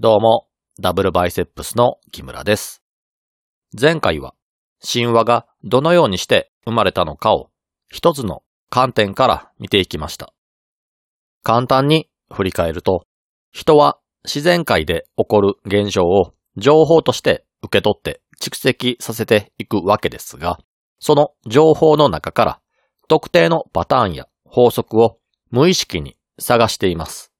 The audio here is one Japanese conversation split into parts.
どうも、ダブルバイセップスの木村です。前回は、神話がどのようにして生まれたのかを一つの観点から見ていきました。簡単に振り返ると、人は自然界で起こる現象を情報として受け取って蓄積させていくわけですが、その情報の中から特定のパターンや法則を無意識に探しています。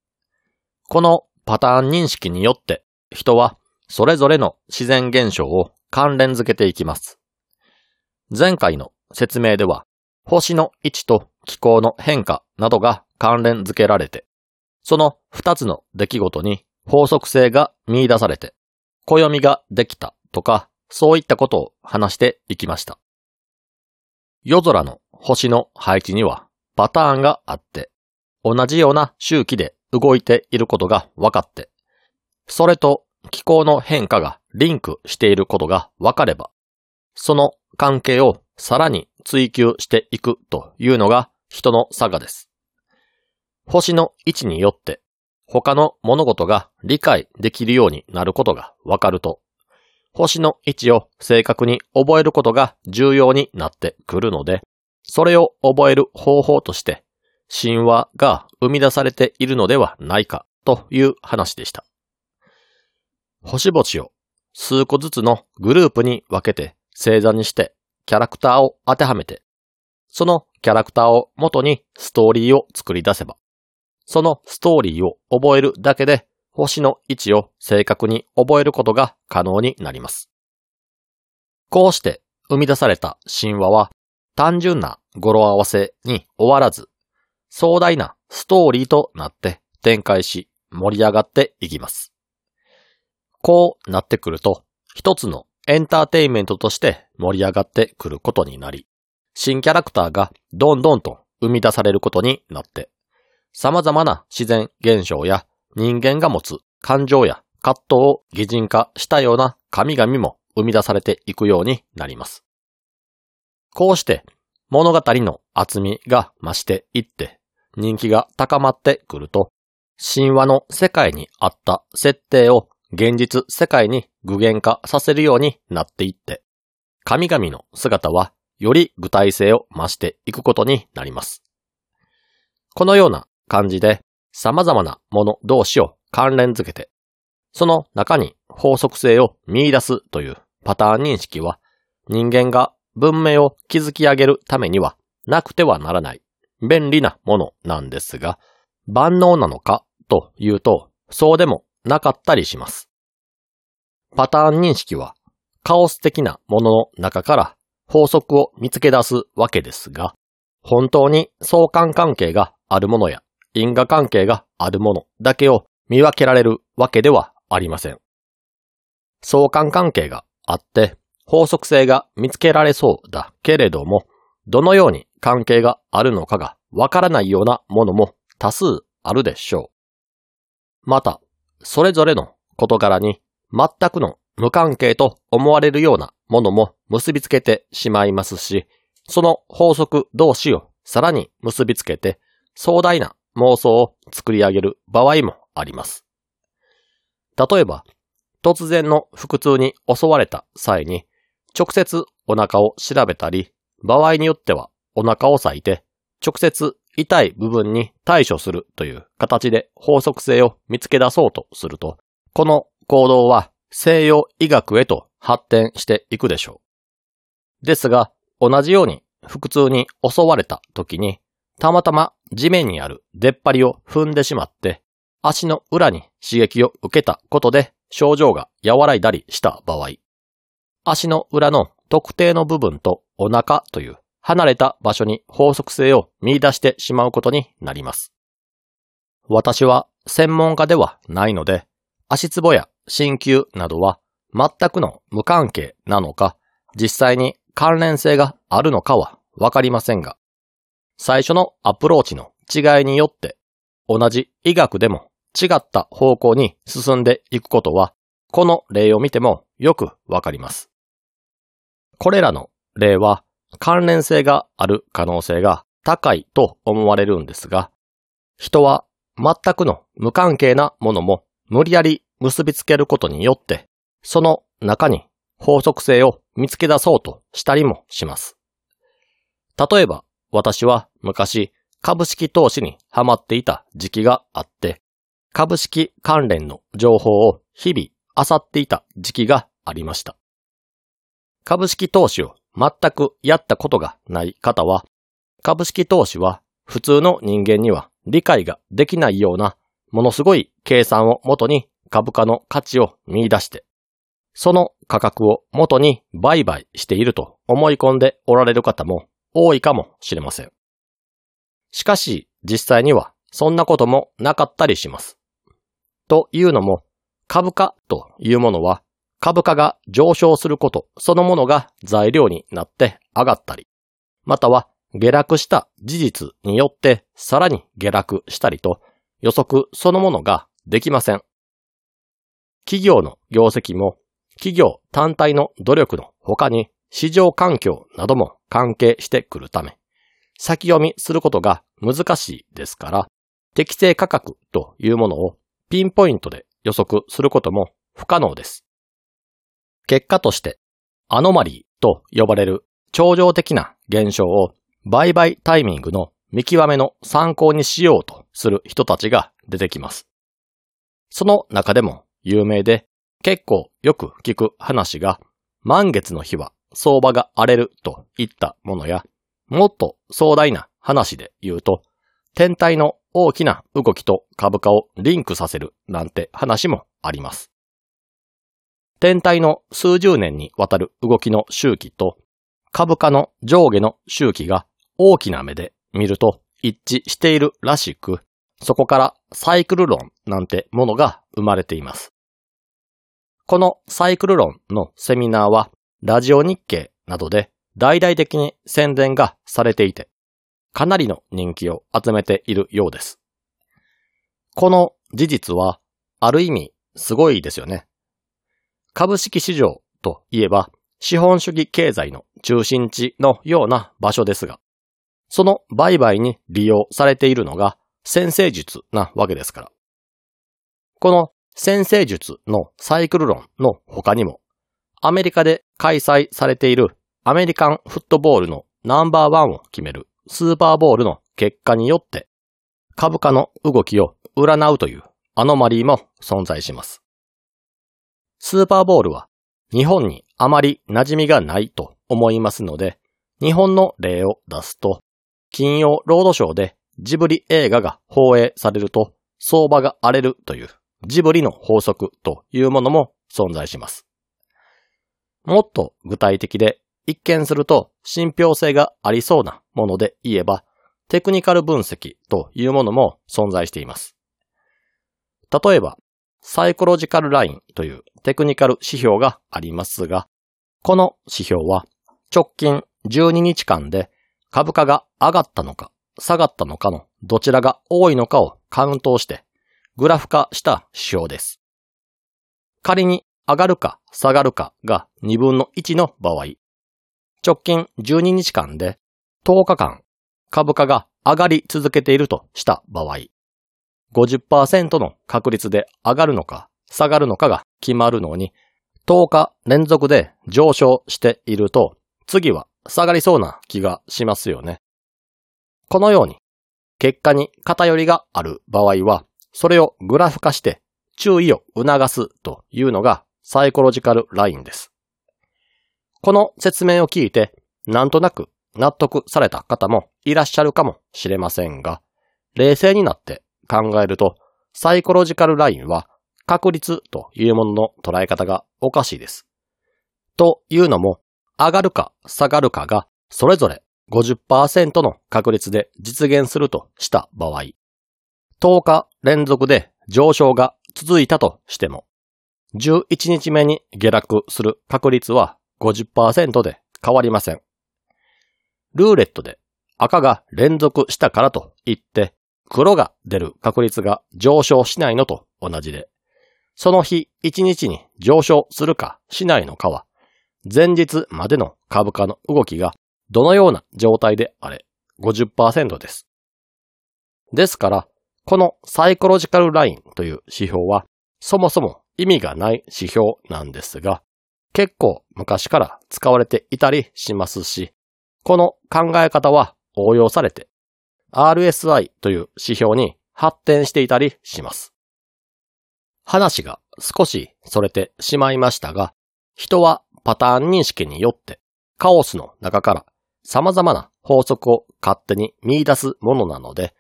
このパターン認識によって人はそれぞれの自然現象を関連づけていきます。前回の説明では星の位置と気候の変化などが関連づけられて、その二つの出来事に法則性が見出されて、暦ができたとか、そういったことを話していきました。夜空の星の配置にはパターンがあって、同じような周期で動いていることが分かって、それと気候の変化がリンクしていることが分かれば、その関係をさらに追求していくというのが人の差がです。星の位置によって他の物事が理解できるようになることが分かると、星の位置を正確に覚えることが重要になってくるので、それを覚える方法として、神話が生み出されているのではないかという話でした。星々を数個ずつのグループに分けて星座にしてキャラクターを当てはめて、そのキャラクターを元にストーリーを作り出せば、そのストーリーを覚えるだけで星の位置を正確に覚えることが可能になります。こうして生み出された神話は単純な語呂合わせに終わらず、壮大なストーリーとなって展開し盛り上がっていきます。こうなってくると、一つのエンターテインメントとして盛り上がってくることになり、新キャラクターがどんどんと生み出されることになって、様々な自然現象や人間が持つ感情や葛藤を擬人化したような神々も生み出されていくようになります。こうして物語の厚みが増していって人気が高まってくると、神話の世界にあった設定を現実世界に具現化させるようになっていって、神々の姿はより具体性を増していくことになります。このような感じで様々なもの同士を関連づけて、その中に法則性を見出すというパターン認識は人間が文明を築き上げるためにはなくてはならない便利なものなんですが、万能なのかというとそうでもなかったりします。パターン認識はカオス的なものの中から法則を見つけ出すわけですが、本当に相関関係があるものや因果関係があるものだけを見分けられるわけではありません。相関関係があって法則性が見つけられそうだけれども、どのように関係があるのかがわからないようなものも多数あるでしょう。また、それぞれの事柄に全くの無関係と思われるようなものも結びつけてしまいますし、その法則同士をさらに結びつけて壮大な妄想を作り上げる場合もあります。例えば、突然の腹痛に襲われた際に、直接お腹を調べたり、場合によってはお腹を裂いて、直接痛い部分に対処するという形で法則性を見つけ出そうとすると、この行動は西洋医学へと発展していくでしょう。ですが、同じように腹痛に襲われた時に、たまたま地面にある出っ張りを踏んでしまって、足の裏に刺激を受けたことで症状が和らいだりした場合、足の裏の特定の部分とお腹という離れた場所に法則性を見出してしまうことになります。私は専門家ではないので、足つぼや鍼灸などは全くの無関係なのか、実際に関連性があるのかはわかりませんが、最初のアプローチの違いによって、同じ医学でも違った方向に進んでいくことは、この例を見てもよくわかります。これらの例は関連性がある可能性が高いと思われるんですが、人は全くの無関係なものも無理やり結びつけることによって、その中に法則性を見つけ出そうとしたりもします。例えば、私は昔株式投資にハマっていた時期があって、株式関連の情報を日々漁っていた時期がありました。株式投資を全くやったことがない方は、株式投資は普通の人間には理解ができないようなものすごい計算をもとに株価の価値を見出して、その価格をもとに売買していると思い込んでおられる方も多いかもしれません。しかし実際にはそんなこともなかったりします。というのも株価というものは株価が上昇することそのものが材料になって上がったり、または下落した事実によってさらに下落したりと予測そのものができません。企業の業績も企業単体の努力の他に市場環境なども関係してくるため、先読みすることが難しいですから、適正価格というものをピンポイントで予測することも不可能です。結果として、アノマリーと呼ばれる超常的な現象を売買タイミングの見極めの参考にしようとする人たちが出てきます。その中でも有名で結構よく聞く話が満月の日は相場が荒れるといったものやもっと壮大な話で言うと天体の大きな動きと株価をリンクさせるなんて話もあります。天体の数十年にわたる動きの周期と株価の上下の周期が大きな目で見ると一致しているらしく、そこからサイクル論なんてものが生まれています。このサイクル論のセミナーは、ラジオ日経などで大々的に宣伝がされていて、かなりの人気を集めているようです。この事実は、ある意味すごいですよね。株式市場といえば、資本主義経済の中心地のような場所ですが、その売買に利用されているのが先生術なわけですから。この先生術のサイクル論の他にも、アメリカで開催されているアメリカンフットボールのナンバーワンを決めるスーパーボールの結果によって株価の動きを占うというアノマリーも存在します。スーパーボールは日本にあまり馴染みがないと思いますので、日本の例を出すと、金曜ロードショーでジブリ映画が放映されると相場が荒れるというジブリの法則というものも存在します。もっと具体的で一見すると信憑性がありそうなもので言えばテクニカル分析というものも存在しています。例えば、サイコロジカルラインというテクニカル指標がありますが、この指標は直近12日間で株価が上がったのか下がったのかのどちらが多いのかをカウントしてグラフ化した指標です。仮に上がるか下がるかが2分の1の場合、直近12日間で10日間株価が上がり続けているとした場合、50%の確率で上がるのか下がるのかが決まるのに、10日連続で上昇していると、次は下がりそうな気がしますよね。このように、結果に偏りがある場合は、それをグラフ化して注意を促すというのがサイコロジカルラインです。この説明を聞いて、なんとなく納得された方もいらっしゃるかもしれませんが、冷静になって考えると、サイコロジカルラインは確率というものの捉え方がおかしいです。というのも、上がるか下がるかがそれぞれ50%の確率で実現するとした場合、10日連続で上昇が続いたとしても、11日目に下落する確率は50%で変わりません。ルーレットで赤が連続したからといって黒が出る確率が上昇しないのと同じで、その日1日に上昇するかしないのかは前日までの株価の動きがどのような状態であれ50%です。ですから、このサイコロジカルラインという指標はそもそも意味がない指標なんですが、結構昔から使われていたりしますし、この考え方は応用されて RSI という指標に発展していたりします。話が少しそれてしまいましたが、人はパターン認識によってカオスの中から様々な法則を勝手に見出すものなので、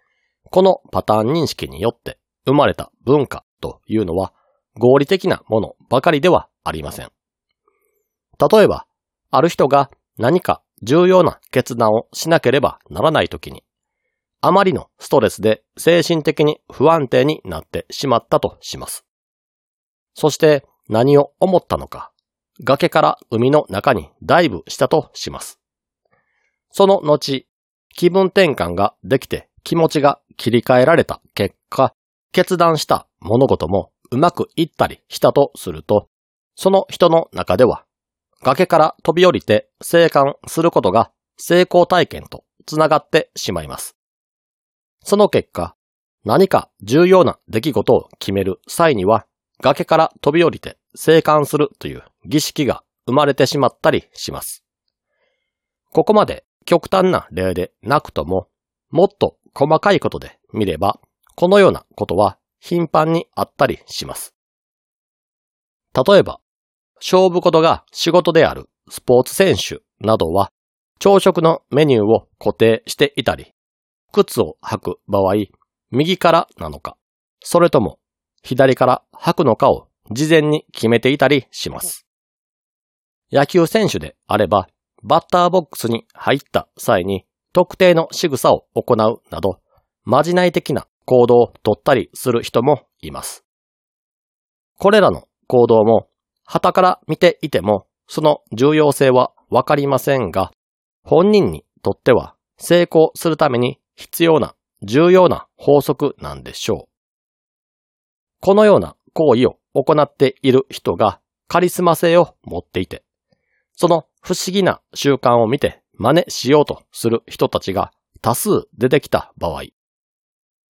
このパターン認識によって生まれた文化というのは合理的なものばかりではありません。例えば、ある人が何か重要な決断をしなければならないときに、あまりのストレスで精神的に不安定になってしまったとします。そして何を思ったのか、崖から海の中にダイブしたとします。その後、気分転換ができて気持ちが切り替えられた結果、決断した物事もうまくいったりしたとすると、その人の中では、崖から飛び降りて生還することが成功体験とつながってしまいます。その結果、何か重要な出来事を決める際には、崖から飛び降りて生還するという儀式が生まれてしまったりします。ここまで極端な例でなくとも、もっと細かいことで見れば、このようなことは頻繁にあったりします。例えば、勝負事が仕事であるスポーツ選手などは、朝食のメニューを固定していたり、靴を履く場合、右からなのか、それとも左から履くのかを事前に決めていたりします。野球選手であれば、バッターボックスに入った際に特定の仕草を行うなど、まじない的な行動をとったりする人もいます。これらの行動も、旗から見ていても、その重要性はわかりませんが、本人にとっては成功するために必要な重要な法則なんでしょう。このような行為を行っている人がカリスマ性を持っていて、その不思議な習慣を見て真似しようとする人たちが多数出てきた場合、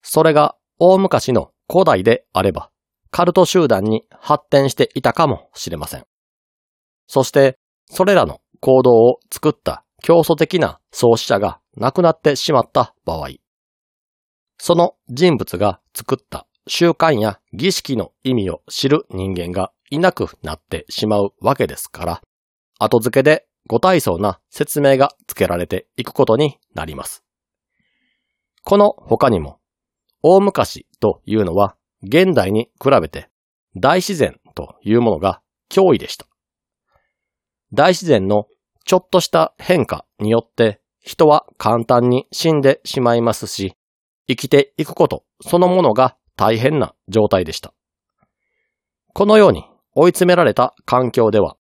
それが大昔の古代であれば、カルト集団に発展していたかもしれません。そして、それらの行動を作った競争的な創始者が亡くなってしまった場合、その人物が作った習慣や儀式の意味を知る人間がいなくなってしまうわけですから、後付けでご体操な説明が付けられていくことになります。この他にも、大昔というのは現代に比べて大自然というものが脅威でした。大自然のちょっとした変化によって人は簡単に死んでしまいますし、生きていくことそのものが大変な状態でした。このように追い詰められた環境では、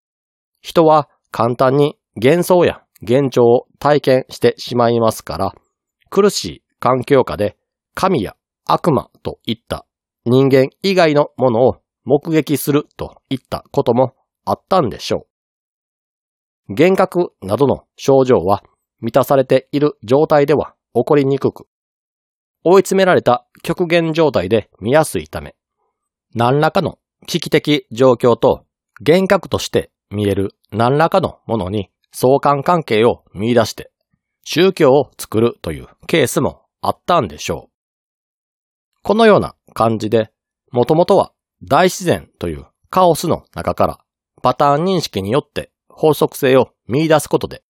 人は簡単に幻想や幻聴を体験してしまいますから、苦しい環境下で神や悪魔といった人間以外のものを目撃するといったこともあったんでしょう。幻覚などの症状は満たされている状態では起こりにくく、追い詰められた極限状態で見やすいため、何らかの危機的状況と幻覚として見える何らかのものに相関関係を見出して宗教を作るというケースもあったんでしょう。このような感じで、もともとは大自然というカオスの中からパターン認識によって法則性を見出すことで、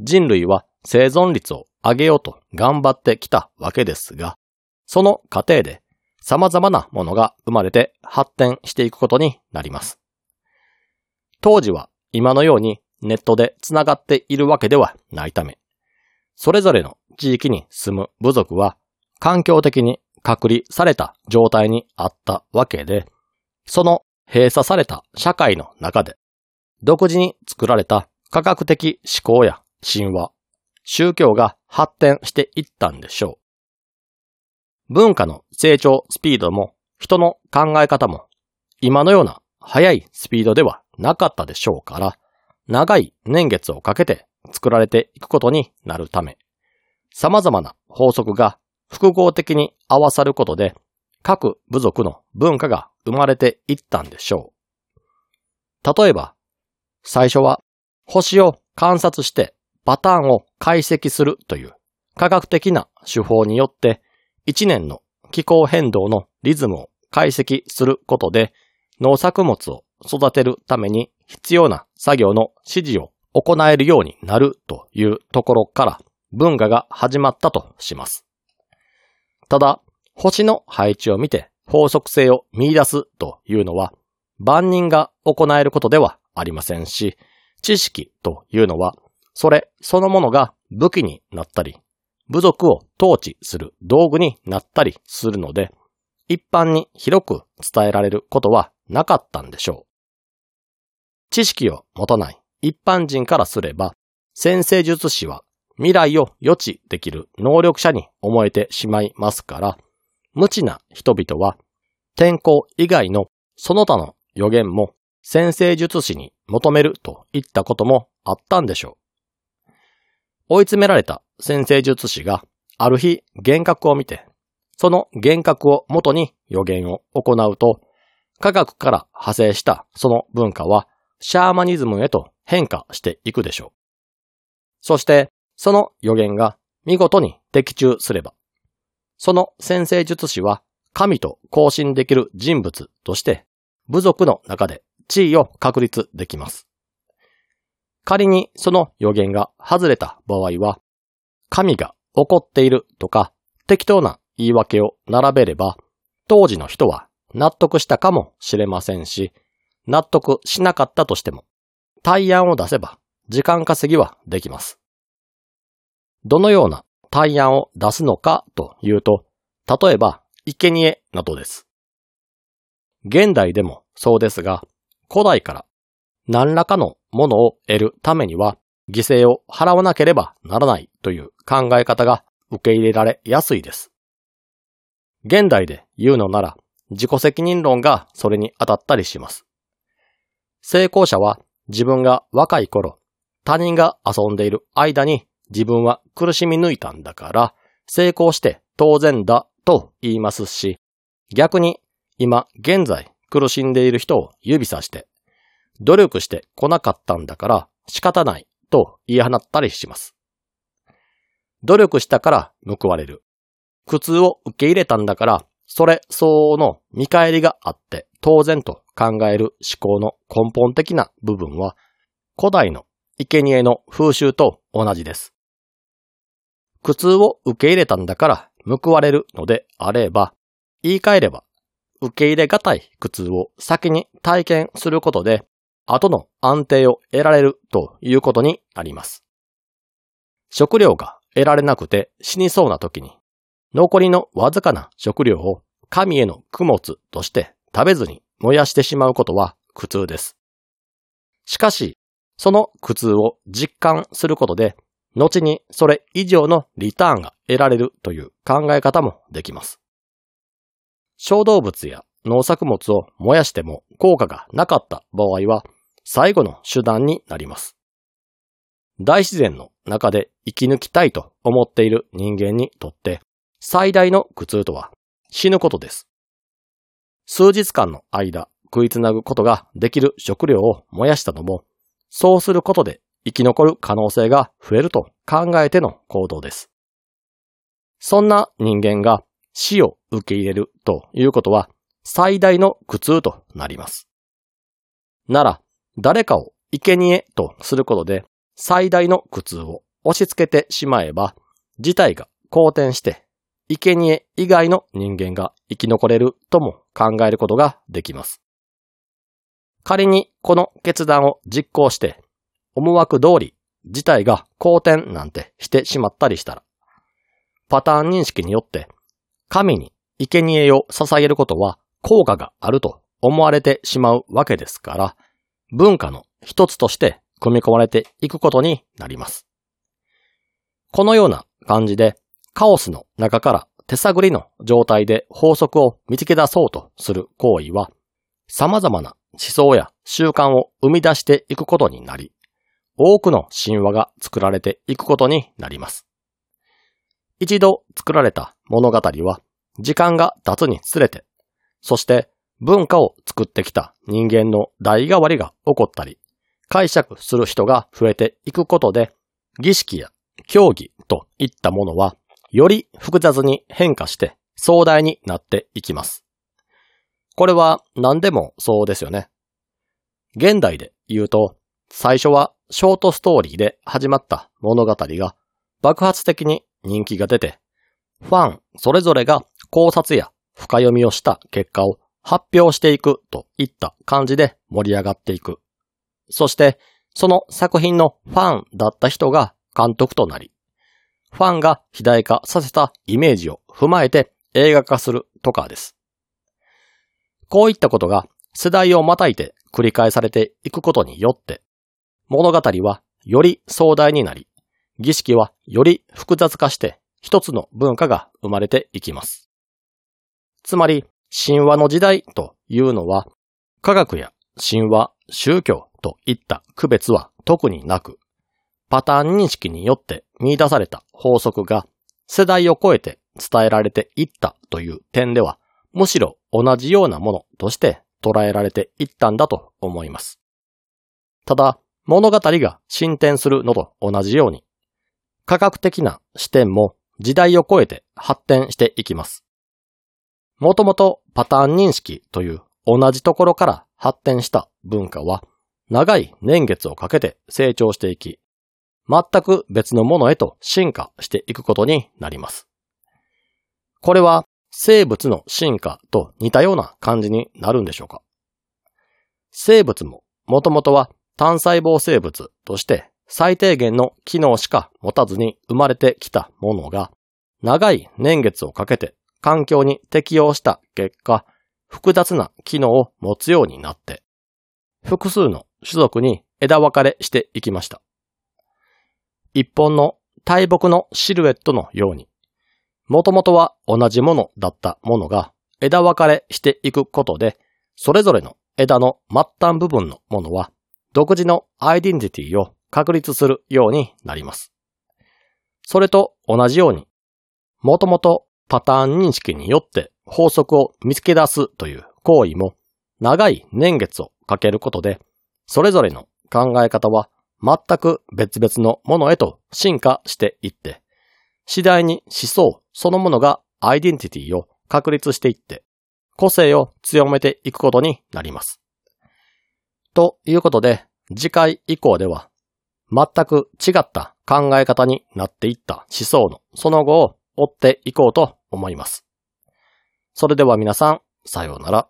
人類は生存率を上げようと頑張ってきたわけですが、その過程で様々なものが生まれて発展していくことになります。当時は今のようにネットで繋がっているわけではないため、それぞれの地域に住む部族は環境的に隔離された状態にあったわけで、その閉鎖された社会の中で、独自に作られた科学的思考や神話、宗教が発展していったんでしょう。文化の成長スピードも人の考え方も今のような速いスピードではなかったでしょうから、長い年月をかけて作られていくことになるため、様々な法則が複合的に合わさることで、各部族の文化が生まれていったんでしょう。例えば、最初は星を観察してパターンを解析するという科学的な手法によって一年の気候変動のリズムを解析することで農作物を育てるために必要な作業の指示を行えるようになるというところから文化が始まったとします。ただ、星の配置を見て法則性を見出すというのは万人が行えることではありませんし、知識というのはそれそのものが武器になったり、部族を統治する道具になったりするので、一般に広く伝えられることはなかったんでしょう。知識を持たない一般人からすれば、先生術師は未来を予知できる能力者に思えてしまいますから、無知な人々は天候以外のその他の予言も先生術師に求めるといったこともあったんでしょう。追い詰められた先生術師がある日幻覚を見て、その幻覚を元に予言を行うと、科学から派生したその文化はシャーマニズムへと変化していくでしょう。そして、その予言が見事に的中すれば、その先生術師は神と交信できる人物として部族の中で地位を確立できます。仮にその予言が外れた場合は、神が怒っているとか適当な言い訳を並べれば、当時の人は納得したかもしれませんし、納得しなかったとしても、対案を出せば時間稼ぎはできます。どのような対案を出すのかというと、例えば、生贄などです。現代でもそうですが、古代から何らかのものを得るためには犠牲を払わなければならないという考え方が受け入れられやすいです。現代で言うのなら自己責任論がそれに当たったりします。成功者は自分が若い頃、他人が遊んでいる間に自分は苦しみ抜いたんだから、成功して当然だと言いますし、逆に今現在苦しんでいる人を指さして、努力して来なかったんだから仕方ないと言い放ったりします。努力したから報われる。苦痛を受け入れたんだから、それ相応の見返りがあって当然と考える思考の根本的な部分は、古代の生贄の風習と同じです。苦痛を受け入れたんだから報われるのであれば、言い換えれば、受け入れがたい苦痛を先に体験することで、後の安定を得られるということになります。食料が得られなくて死にそうな時に、残りのわずかな食料を神への供物として食べずに燃やしてしまうことは苦痛です。しかし、その苦痛を実感することで、後にそれ以上のリターンが得られるという考え方もできます。小動物や農作物を燃やしても効果がなかった場合は、最後の手段になります。大自然の中で生き抜きたいと思っている人間にとって、最大の苦痛とは死ぬことです。数日間の間食いつなぐことができる食料を燃やしたのも、そうすることで生き残る可能性が増えると考えての行動です。そんな人間が死を受け入れるということは最大の苦痛となります。なら、誰かを生贄とすることで最大の苦痛を押し付けてしまえば、事態が好転して生贄以外の人間が生き残れるとも考えることができます。仮にこの決断を実行して、思惑通り事態が好転なんてしてしまったりしたら、パターン認識によって神に生贄を捧げることは効果があると思われてしまうわけですから、文化の一つとして組み込まれていくことになります。このような感じでカオスの中から手探りの状態で法則を見つけ出そうとする行為は、様々な思想や習慣を生み出していくことになり、多くの神話が作られていくことになります。一度作られた物語は、時間が経つにつれて、そして文化を作ってきた人間の代替わりが起こったり、解釈する人が増えていくことで、儀式や競技といったものは、より複雑に変化して壮大になっていきます。これは何でもそうですよね。現代で言うと、最初はショートストーリーで始まった物語が爆発的に人気が出て、ファンそれぞれが考察や深読みをした結果を発表していくといった感じで盛り上がっていく。そして、その作品のファンだった人が監督となり、ファンが肥大化させたイメージを踏まえて映画化するとかです。こういったことが世代をまたいて繰り返されていくことによって、物語はより壮大になり、儀式はより複雑化して一つの文化が生まれていきます。つまり、神話の時代というのは、科学や神話、宗教といった区別は特になく、パターン認識によって見出された法則が世代を超えて伝えられていったという点では、むしろ同じようなものとして捉えられていったんだと思います。ただ、物語が進展するのと同じように、科学的な視点も時代を超えて発展していきます。もともとパターン認識という同じところから発展した文化は長い年月をかけて成長していき、全く別のものへと進化していくことになります。これは生物の進化と似たような感じになるんでしょうか？生物ももともとは単細胞生物として最低限の機能しか持たずに生まれてきたものが長い年月をかけて環境に適応した結果複雑な機能を持つようになって複数の種族に枝分かれしていきました。一本の大木のシルエットのように、もともとは同じものだったものが枝分かれしていくことで、それぞれの枝の末端部分のものは独自のアイデンティティを確立するようになります。それと同じように、もともとパターン認識によって法則を見つけ出すという行為も長い年月をかけることで、それぞれの考え方は全く別々のものへと進化していって、次第に思想そのものがアイデンティティを確立していって、個性を強めていくことになります。ということで、次回以降では、全く違った考え方になっていった思想のその後を追っていこうと思います。それでは皆さん、さようなら。